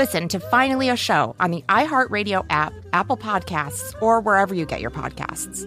Listen to Finally a Show on the iHeartRadio app, Apple Podcasts, or wherever you get your podcasts.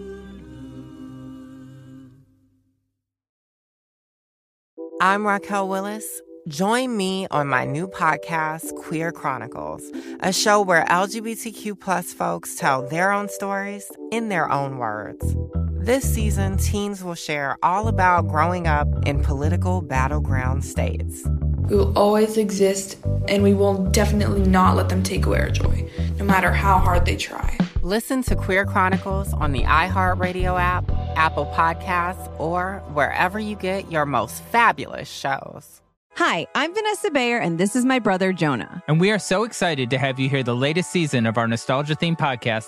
I'm Raquel Willis. Join me on my new podcast, Queer Chronicles, a show where LGBTQ plus folks tell their own stories in their own words. This season, teens will share all about growing up in political battleground states. We will always exist, and we will definitely not let them take away our joy, no matter how hard they try. Listen to Queer Chronicles on the iHeartRadio app, Apple Podcasts, or wherever you get your most fabulous shows. Hi, I'm Vanessa Bayer, and this is my brother Jonah. And we are so excited to have you hear the latest season of our nostalgia themed podcast,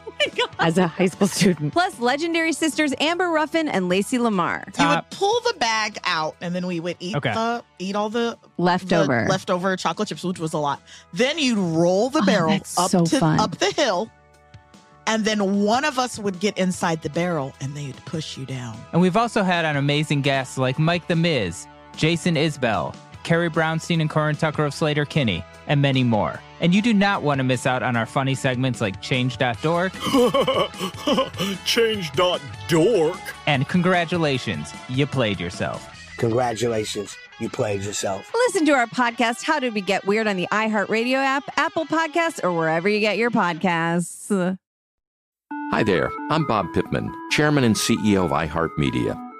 As a high school student. Plus, legendary sisters Amber Ruffin and Lacey Lamar. You would pull the bag out, and then we would eat Okay. the eat all the Leftover. the leftover chocolate chips, which was a lot. Then you'd roll the Oh, barrel that's up so to fun. up the hill, and then one of us would get inside the barrel, and they'd push you down. And we've also had on amazing guests like Mike the Miz, Jason Isbell, Carrie Brownstein and Corin Tucker of Sleater-Kinney, and many more. And you do not want to miss out on our funny segments like Change.dork Change.dork. and Congratulations, you played yourself. Congratulations, you played yourself. Listen to our podcast, How Did We Get Weird, on the iHeartRadio app, Apple Podcasts, or wherever you get your podcasts. Hi there, I'm Bob Pittman, Chairman and CEO of iHeartMedia.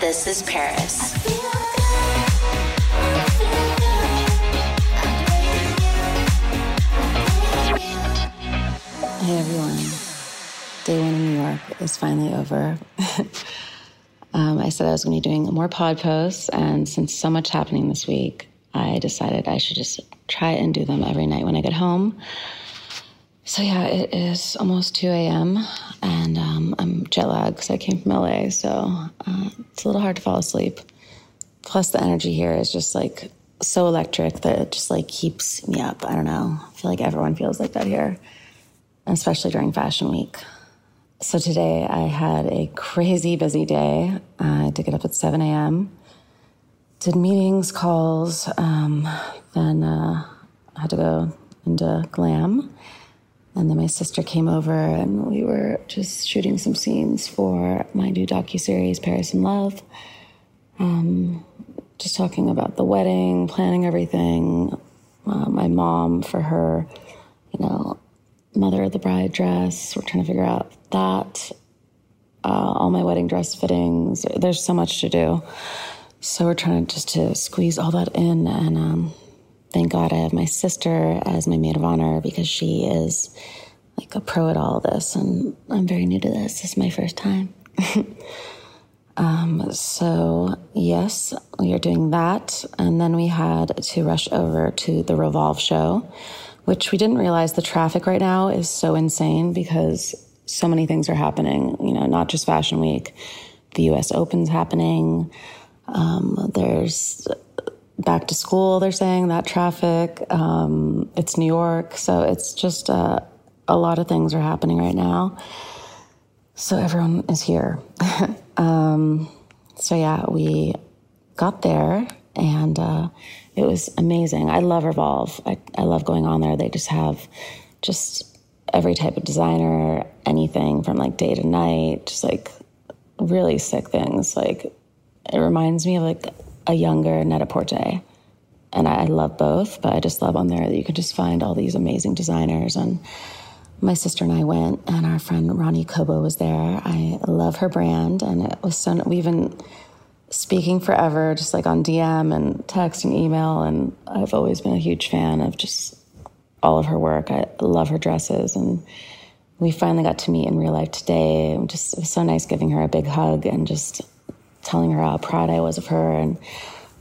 This is Paris. Hey everyone. Day one in New York is finally over. um, I said I was going to be doing more pod posts, and since so much happening this week, I decided I should just try and do them every night when I get home. So yeah, it is almost 2 a.m. and um, I'm jet lagged because I came from LA, so uh, it's a little hard to fall asleep. Plus, the energy here is just like so electric that it just like keeps me up. I don't know. I feel like everyone feels like that here especially during Fashion Week. So today I had a crazy busy day. I had to get up at 7 a.m., did meetings, calls, um, then uh, I had to go into glam. And then my sister came over and we were just shooting some scenes for my new docuseries, Paris in Love. Um, just talking about the wedding, planning everything. Uh, my mom for her, you know, mother of the bride dress. We're trying to figure out that. Uh, all my wedding dress fittings. There's so much to do. So we're trying just to squeeze all that in. And um, thank God I have my sister as my maid of honor because she is like a pro at all this. And I'm very new to this. This is my first time. um, so, yes, we are doing that. And then we had to rush over to the Revolve show which we didn't realize the traffic right now is so insane because so many things are happening. You know, not just Fashion Week, the US Open's happening. Um, there's back to school, they're saying that traffic. Um, it's New York. So it's just uh, a lot of things are happening right now. So everyone is here. um, so yeah, we got there and uh, it was amazing. I love Revolve. I, I love going on there. They just have just every type of designer, anything from like day to night, just like really sick things. Like it reminds me of like a younger Net-a-Porter. And I, love both, but I just love on there that you can just find all these amazing designers. And my sister and I went, and our friend Ronny Kobo was there. I love her brand, and it was so. We've been speaking forever, just like on DM and text and email, and I've always been a huge fan of just all of her work. I love her dresses, and we finally got to meet in real life today. Just it was so nice giving her a big hug and just telling her how proud I was of her. And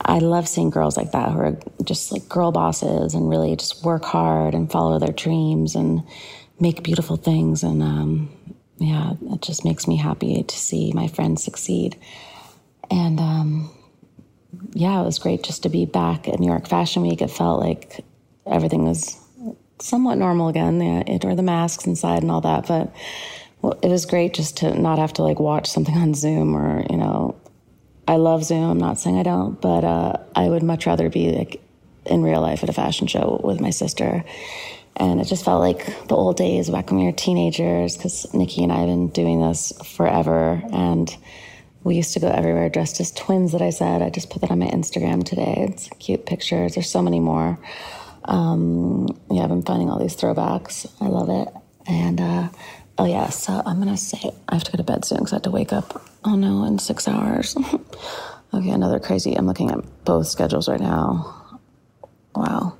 I love seeing girls like that who are just like girl bosses and really just work hard and follow their dreams and make beautiful things. And um, yeah, it just makes me happy to see my friends succeed. And um, yeah, it was great just to be back at New York Fashion Week. It felt like everything was somewhat normal again. It or the masks inside and all that, but well, it was great just to not have to like watch something on Zoom or you know. I love Zoom. I'm not saying I don't, but uh, I would much rather be like in real life at a fashion show with my sister. And it just felt like the old days back when we were teenagers, because Nikki and I have been doing this forever. And we used to go everywhere dressed as twins that I said. I just put that on my Instagram today. It's cute pictures. There's so many more. Um, yeah, I've been finding all these throwbacks. I love it. And uh, oh yeah, so I'm gonna say I have to go to bed soon because I have to wake up. Oh no, in six hours. okay, another crazy. I'm looking at both schedules right now. Wow.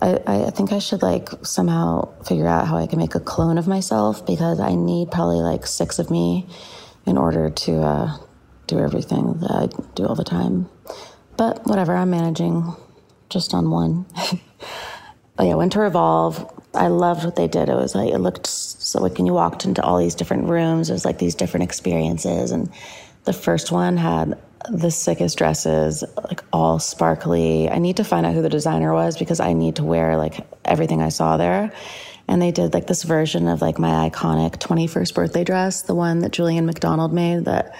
I, I think I should like somehow figure out how I can make a clone of myself because I need probably like six of me in order to uh, do everything that I do all the time. But whatever, I'm managing just on one. oh yeah, went to Revolve. I loved what they did. It was like it looked so like when you walked into all these different rooms, it was like these different experiences. And the first one had the sickest dresses, like all sparkly. I need to find out who the designer was because I need to wear like everything I saw there. And they did like this version of like my iconic 21st birthday dress, the one that Julien Macdonald made that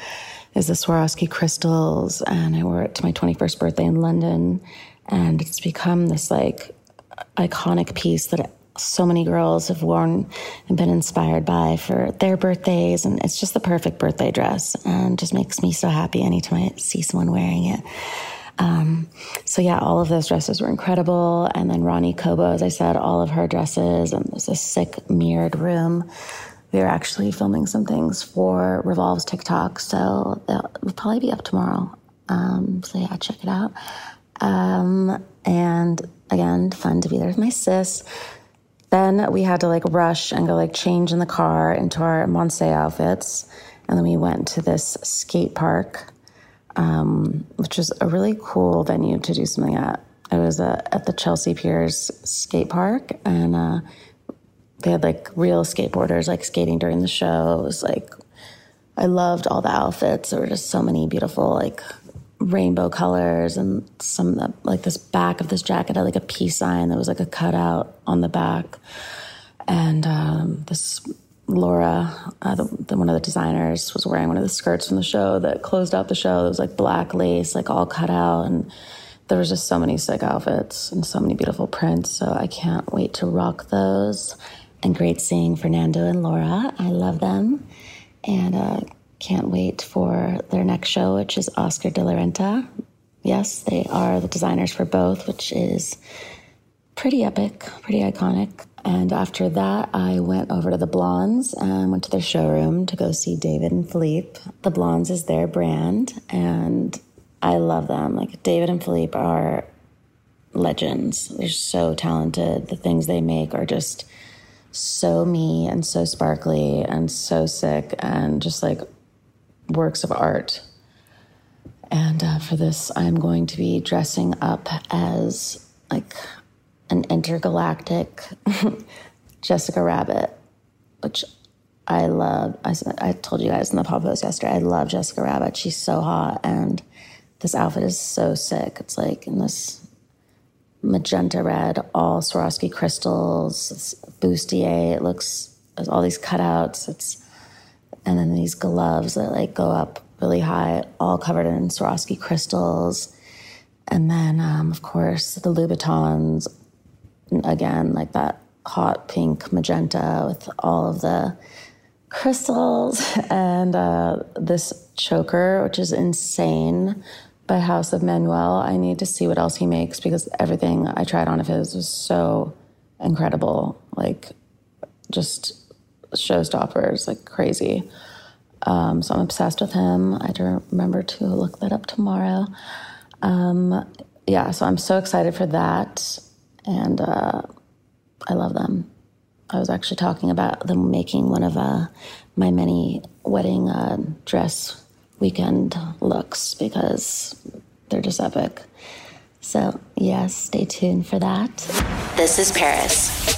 is the Swarovski crystals. And I wore it to my 21st birthday in London. And it's become this like iconic piece that so many girls have worn and been inspired by for their birthdays. And it's just the perfect birthday dress and just makes me so happy anytime I see someone wearing it. Um, so yeah, all of those dresses were incredible. And then Ronny Kobo, as I said, all of her dresses, and there's a sick mirrored room. We are actually filming some things for Revolve's TikTok, so they'll probably be up tomorrow. Um, so yeah, check it out. Um, and again, fun to be there with my sis. Then we had to like rush and go like change in the car into our Monse outfits. And then we went to this skate park, um, which was a really cool venue to do something at. It was uh, at the Chelsea Piers skate park, and uh, they had like real skateboarders like skating during the show. It was like, I loved all the outfits. There were just so many beautiful like rainbow colors and some like this back of this jacket had like a peace sign that was like a cutout on the back. And um, this laura uh, the, the, one of the designers was wearing one of the skirts from the show that closed out the show. It was like black lace like all cut out. And there was just so many sick outfits and so many beautiful prints. So i can't wait to rock those. And great seeing fernando and laura. I love them. And uh, can't wait for their next show, which is Oscar de la Renta. Yes, they are the designers for both, which is pretty epic, pretty iconic. And after that, I went over to the Blondes and went to their showroom to go see David and Philippe. The Blondes is their brand, and I love them. Like, David and Philippe are legends. They're so talented. The things they make are just so me and so sparkly and so sick and just like works of art. And uh, for this, I'm going to be dressing up as like an intergalactic Jessica Rabbit, which I love. I, I told you guys in the pop post yesterday, I love Jessica Rabbit. She's so hot. And this outfit is so sick. It's like in this magenta red, all Swarovski crystals. It's bustier. It looks all these cutouts. It's and then these gloves that like go up really high, all covered in Swarovski crystals. And then, um, of course, the Louboutins, again, like that hot pink magenta with all of the crystals and uh, this choker, which is insane by House of Manuel. I need to see what else he makes because everything I tried on of his was so incredible. Like, just showstoppers, like crazy. Um, so I'm obsessed with him. I do remember to look that up tomorrow. Um, yeah, so I'm so excited for that. And uh, I love them. I was actually talking about them making one of uh, my many wedding uh, dress weekend looks because they're just epic. So, yes, stay tuned for that. This is Paris.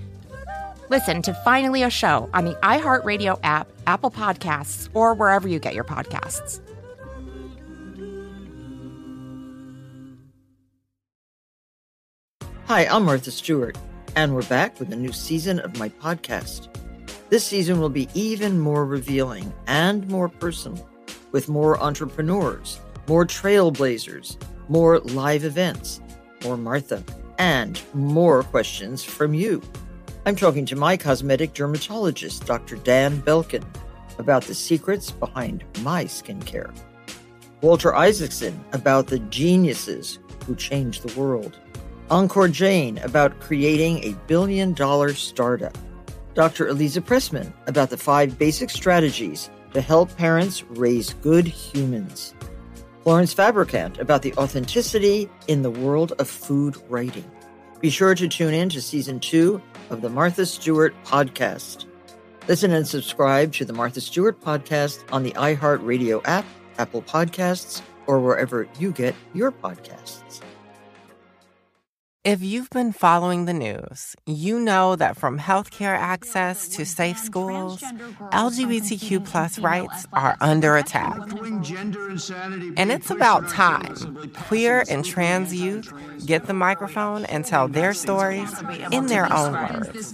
Listen to Finally a Show on the iHeartRadio app, Apple Podcasts, or wherever you get your podcasts. Hi, I'm Martha Stewart, and we're back with a new season of my podcast. This season will be even more revealing and more personal, with more entrepreneurs, more trailblazers, more live events, more Martha, and more questions from you. I'm talking to my cosmetic dermatologist, Dr. Dan Belkin, about the secrets behind my skincare. Walter Isaacson about the geniuses who changed the world. Ankur Jain about creating a billion dollar startup. Dr. Eliza Pressman about the five basic strategies to help parents raise good humans. Florence Fabricant about the authenticity in the world of food writing. Be sure to tune in to season two of the Martha Stewart podcast. Listen and subscribe to the Martha Stewart podcast on the iHeartRadio app, Apple Podcasts, or wherever you get your podcasts. If you've been following the news, you know that from healthcare access to safe schools, LGBTQ plus rights are under attack. And it's about time queer and trans youth get the microphone and tell their stories in their own words.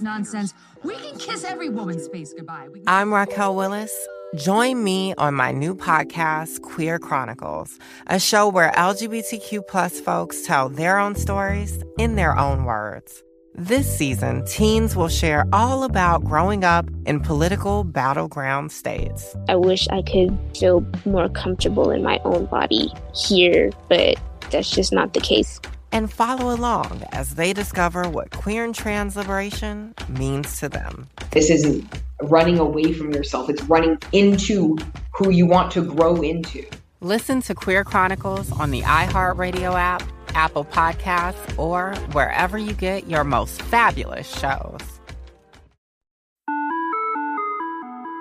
We can kiss every woman's face goodbye. I'm Raquel Willis. Join me on my new podcast, Queer Chronicles, a show where LGBTQ plus folks tell their own stories in their own words. This season, teens will share all about growing up in political battleground states. I wish I could feel more comfortable in my own body here, but that's just not the case. And follow along as they discover what queer and trans liberation means to them. This isn't running away from yourself, it's running into who you want to grow into. Listen to Queer Chronicles on the iHeartRadio app, Apple Podcasts, or wherever you get your most fabulous shows.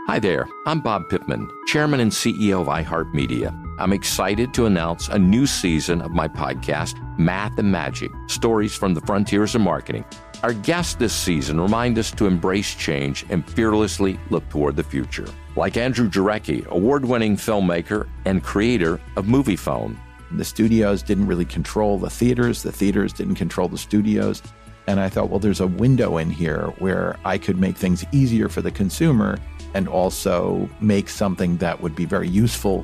Hi there, I'm Bob Pittman, Chairman and CEO of iHeartMedia. I'm excited to announce a new season of my podcast, Math and Magic Stories from the Frontiers of Marketing. Our guests this season remind us to embrace change and fearlessly look toward the future. Like Andrew Jarecki, award winning filmmaker and creator of Moviefone. The studios didn't really control the theaters, the theaters didn't control the studios. And I thought, well, there's a window in here where I could make things easier for the consumer and also make something that would be very useful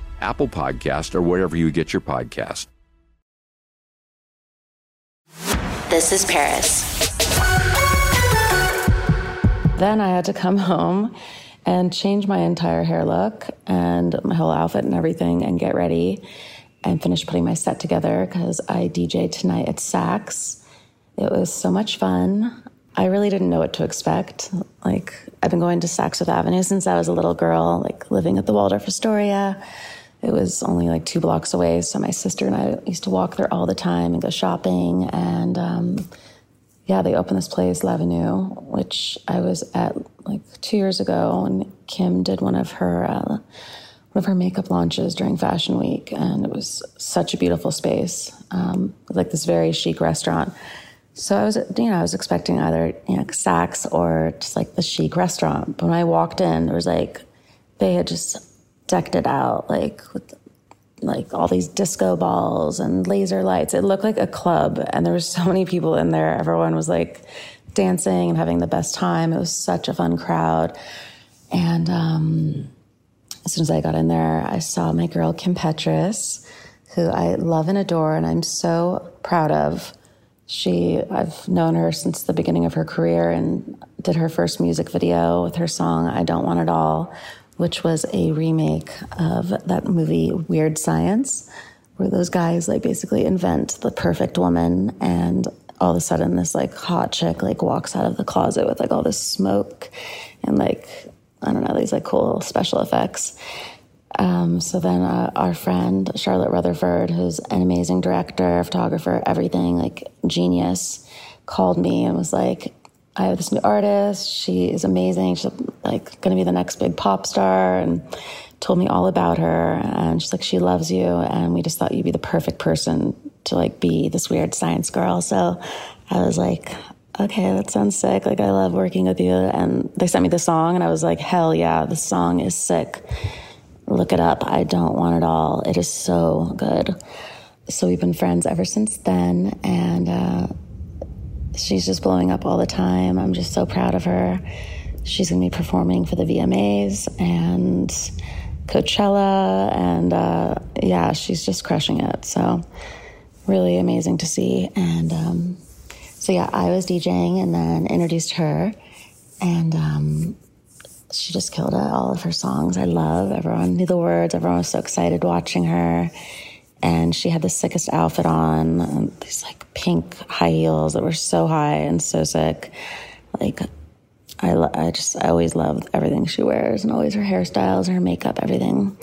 Apple Podcast, or wherever you get your podcast. This is Paris. Then I had to come home and change my entire hair look and my whole outfit and everything and get ready and finish putting my set together because I DJ tonight at Saks. It was so much fun. I really didn't know what to expect. Like, I've been going to Saks Fifth Avenue since I was a little girl, like living at the Waldorf Astoria. It was only like two blocks away, so my sister and I used to walk there all the time and go shopping. And um, yeah, they opened this place, L'Avenue, which I was at like two years ago, and Kim did one of her uh, one of her makeup launches during Fashion Week, and it was such a beautiful space, um, like this very chic restaurant. So I was, you know, I was expecting either you know Saks or just like the chic restaurant. But when I walked in, there was like they had just decked it out like with like all these disco balls and laser lights. It looked like a club, and there was so many people in there. Everyone was like dancing and having the best time. It was such a fun crowd. And um, as soon as I got in there, I saw my girl Kim Petras, who I love and adore, and I'm so proud of. She, I've known her since the beginning of her career and did her first music video with her song I Don't Want It All, which was a remake of that movie Weird Science, where those guys like basically invent the perfect woman and all of a sudden this like hot chick like walks out of the closet with like all this smoke and like I don't know these like cool special effects. Um, so then uh, our friend Charlotte Rutherford, who's an amazing director, photographer, everything like genius, called me and was like, "I have this new artist. She is amazing. She's like going to be the next big pop star." And told me all about her. And she's like, "She loves you, and we just thought you'd be the perfect person to like be this weird science girl." So I was like, okay, that sounds sick. Like, I love working with you. And they sent me the song, and I was like, hell yeah, the song is sick. Look it up. I don't want it all. It is so good. So we've been friends ever since then. And uh, she's just blowing up all the time. I'm just so proud of her. She's going to be performing for the VMAs and Coachella. And uh, yeah, she's just crushing it. So, really amazing to see. And, um, so yeah, I was DJing and then introduced her, and um, she just killed it. All of her songs I love. Everyone knew the words. Everyone was so excited watching her, and she had the sickest outfit on. These like pink high heels that were so high and so sick. Like I, I just I always love everything she wears and always her hairstyles, her makeup, everything.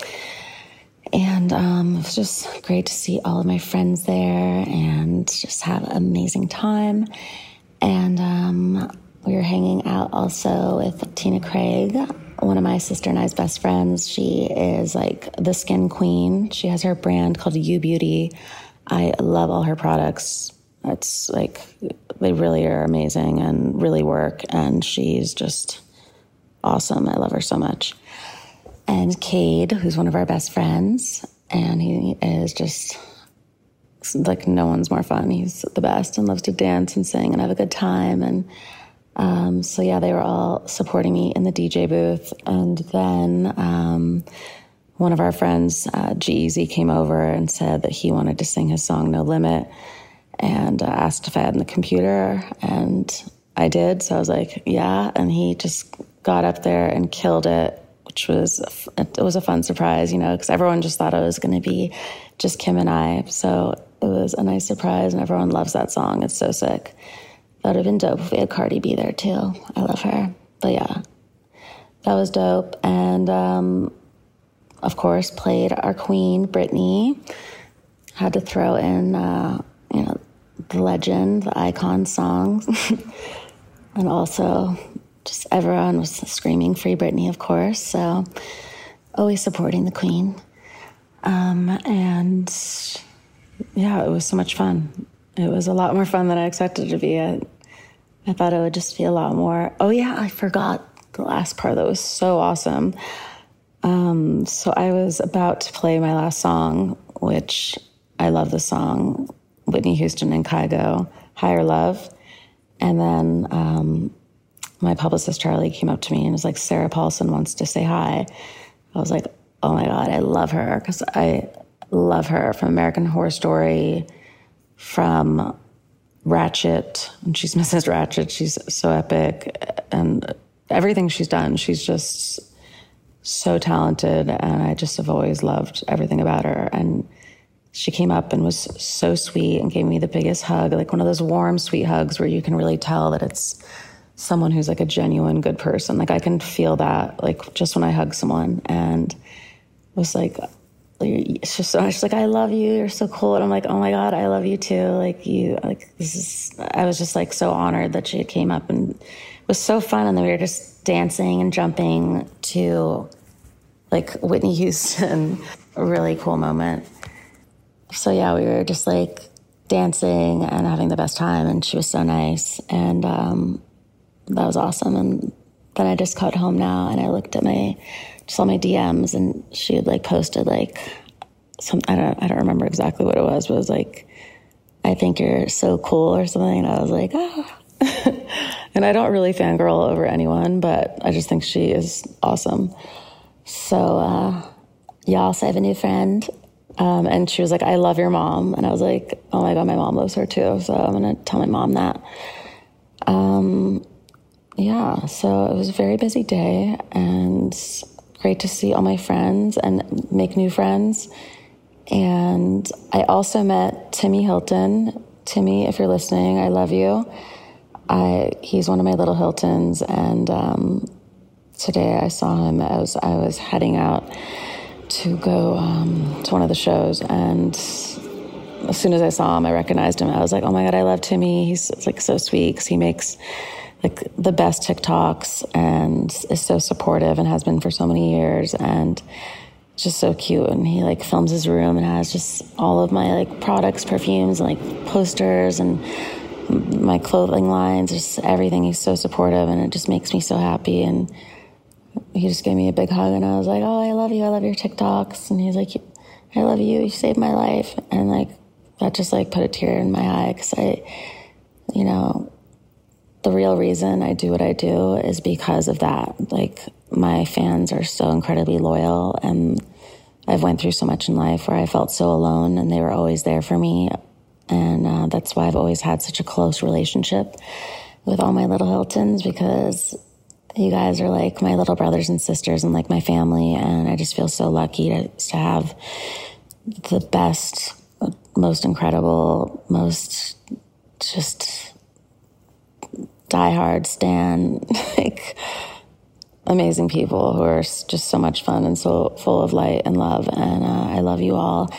And um, it was just great to see all of my friends there and just have an amazing time. And um, we were hanging out also with Tina Craig, one of my sister and I's best friends. She is like the skin queen. She has her brand called U Beauty. I love all her products. It's like they really are amazing and really work. And she's just awesome. I love her so much and Cade, who's one of our best friends, and he is just like no one's more fun. He's the best and loves to dance and sing and have a good time. And um, so yeah, they were all supporting me in the DJ booth. And then um, one of our friends, uh, came over and said that he wanted to sing his song "No Limit," and uh, asked if I had the computer, and I did. So I was like, yeah, and he just got up there and killed it which was it was a fun surprise, you know, because everyone just thought it was going to be just Kim and I. So it was a nice surprise, and everyone loves that song. It's so sick. That would have been dope if we had Cardi B there too. I love her. But yeah, that was dope. And um, of course, played our queen, Britney. Had to throw in, uh, you know, the legend, the icon songs. and also just everyone was screaming Free Britney, of course. So always supporting the Queen. Um, and yeah, it was so much fun. It was a lot more fun than I expected it to be. I, I thought it would just be a lot more. Oh, yeah, I forgot the last part that was so awesome. Um, so I was about to play my last song, which I love the song Whitney Houston and Kygo, Higher Love. And then um, my publicist, Charlie, came up to me and was like, Sarah Paulson wants to say hi. I was like, oh my God, I love her because I love her from American Horror Story, from Ratched, and she's Mrs. Ratched. She's so epic. And everything she's done, she's just so talented. And I just have always loved everything about her. And she came up and was so sweet and gave me the biggest hug, like one of those warm, sweet hugs where you can really tell that it's someone who's like a genuine good person. Like I can feel that, like just when I hug someone. And was like, it's just so she's like, I love you. You're so cool. And I'm like, oh my God, I love you too. Like you, like this is, I was just like so honored that she came up and was so fun. And then we were just dancing and jumping to like Whitney Houston, a really cool moment. So yeah, we were just like dancing and having the best time. And she was so nice. And, um, that was awesome. And then I just got home now and I looked at my, all my DMs and she had like posted like some, I don't, I don't remember exactly what it was, but it was like, I think you're so cool or something. And I was like, ah. and I don't really fangirl over anyone, but I just think she is awesome. So, uh, y'all, so I have a new friend. Um, and she was like, I love your mom. And I was like, oh my God, my mom loves her too. So I'm going to tell my mom that. Um, yeah, so it was a very busy day and great to see all my friends and make new friends. And I also met Timmy Hilton. Timmy, if you're listening, I love you. I he's one of my little Hiltons, and um, today I saw him as I was heading out to go um, to one of the shows, and as soon as I saw him, I recognized him. I was like, "Oh my god, I love Timmy. He's like so sweet because he makes like the best TikToks and is so supportive and has been for so many years and just so cute. And he like films his room and has just all of my like products perfumes and like posters and my clothing lines just everything. He's so supportive and it just makes me so happy. And he just gave me a big hug and I was like oh I love you. I love your TikToks. And he's like I love you. You saved my life. And like that just like put a tear in my eye because I you know the real reason I do what I do is because of that. Like my fans are so incredibly loyal and I've went through so much in life where I felt so alone and they were always there for me. And uh, that's why I've always had such a close relationship with all my little Hiltons because you guys are like my little brothers and sisters and like my family. And I just feel so lucky to, to have the best, most incredible, most just diehard Stan, like amazing people who are just so much fun and so full of light and love. And uh, I love you all.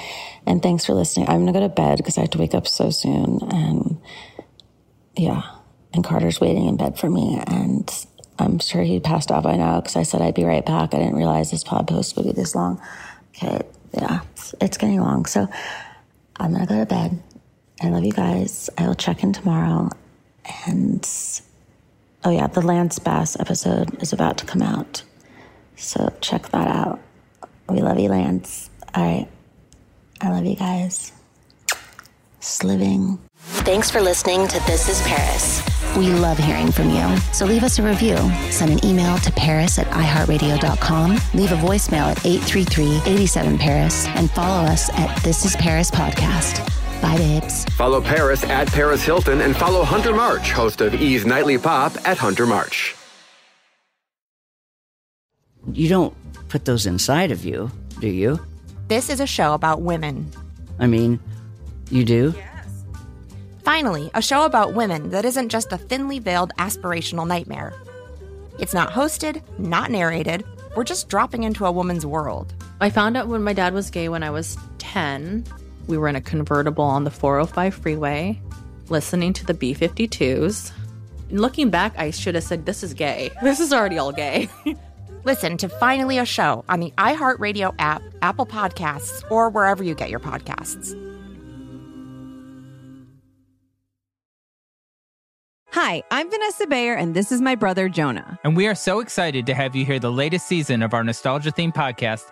And thanks for listening. I'm gonna go to bed because I have to wake up so soon. And yeah, and Carter's waiting in bed for me. And I'm sure he passed out by now because I said I'd be right back. I didn't realize this pod post would be this long. Okay, yeah, it's, it's getting long. So I'm gonna go to bed. I love you guys. I will check in tomorrow and oh, yeah, the Lance Bass episode is about to come out. So check that out. We love you, Lance. All right. I love you guys. Sliving. Thanks for listening to This is Paris. We love hearing from you. So leave us a review. Send an email to paris at iheartradio.com. Leave a voicemail at 833-87-PARIS and follow us at This is Paris Podcast. Bye, babes. Follow Paris at Paris Hilton and follow Hunter March, host of E's Nightly Pop at Hunter March. You don't put those inside of you, do you? This is a show about women. I mean, you do? Yes. Finally, a show about women that isn't just a thinly veiled aspirational nightmare. It's not hosted, not narrated. We're just dropping into a woman's world. I found out when my dad was gay when I was 10. We were in a convertible on the 405 freeway, listening to the B 52s. Looking back, I should have said, This is gay. This is already all gay. Listen to Finally a Show on the iHeartRadio app, Apple Podcasts, or wherever you get your podcasts. Hi, I'm Vanessa Bayer, and this is my brother Jonah. And we are so excited to have you hear the latest season of our nostalgia themed podcast.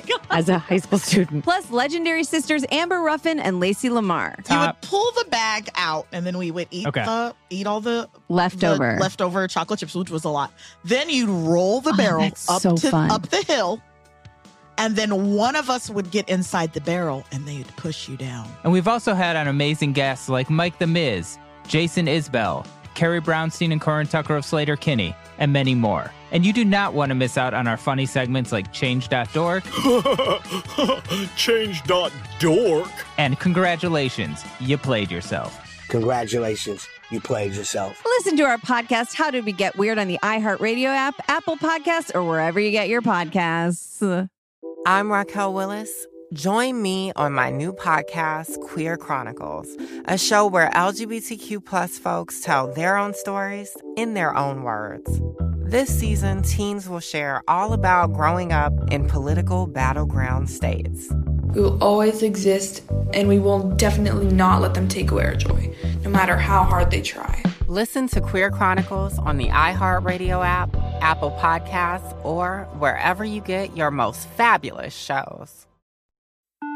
As a high school student. Plus, legendary sisters Amber Ruffin and Lacey Lamar. You would pull the bag out, and then we would eat Okay. the eat all the Leftover. the leftover chocolate chips, which was a lot. Then you'd roll the oh, barrel that's up so to fun. up the hill, and then one of us would get inside the barrel, and they'd push you down. And we've also had on amazing guests like Mike the Miz, Jason Isbell, Carrie Brownstein and Corin Tucker of Sleater-Kinney, and many more. And you do not want to miss out on our funny segments like Change.dork Change.dork. and Congratulations, you played yourself. Congratulations, you played yourself. Listen to our podcast, How Did We Get Weird, on the iHeartRadio app, Apple Podcasts, or wherever you get your podcasts. I'm Raquel Willis. Join me on my new podcast, Queer Chronicles, a show where LGBTQ plus folks tell their own stories in their own words. This season, teens will share all about growing up in political battleground states. We will always exist, and we will definitely not let them take away our joy, no matter how hard they try. Listen to Queer Chronicles on the iHeartRadio app, Apple Podcasts, or wherever you get your most fabulous shows.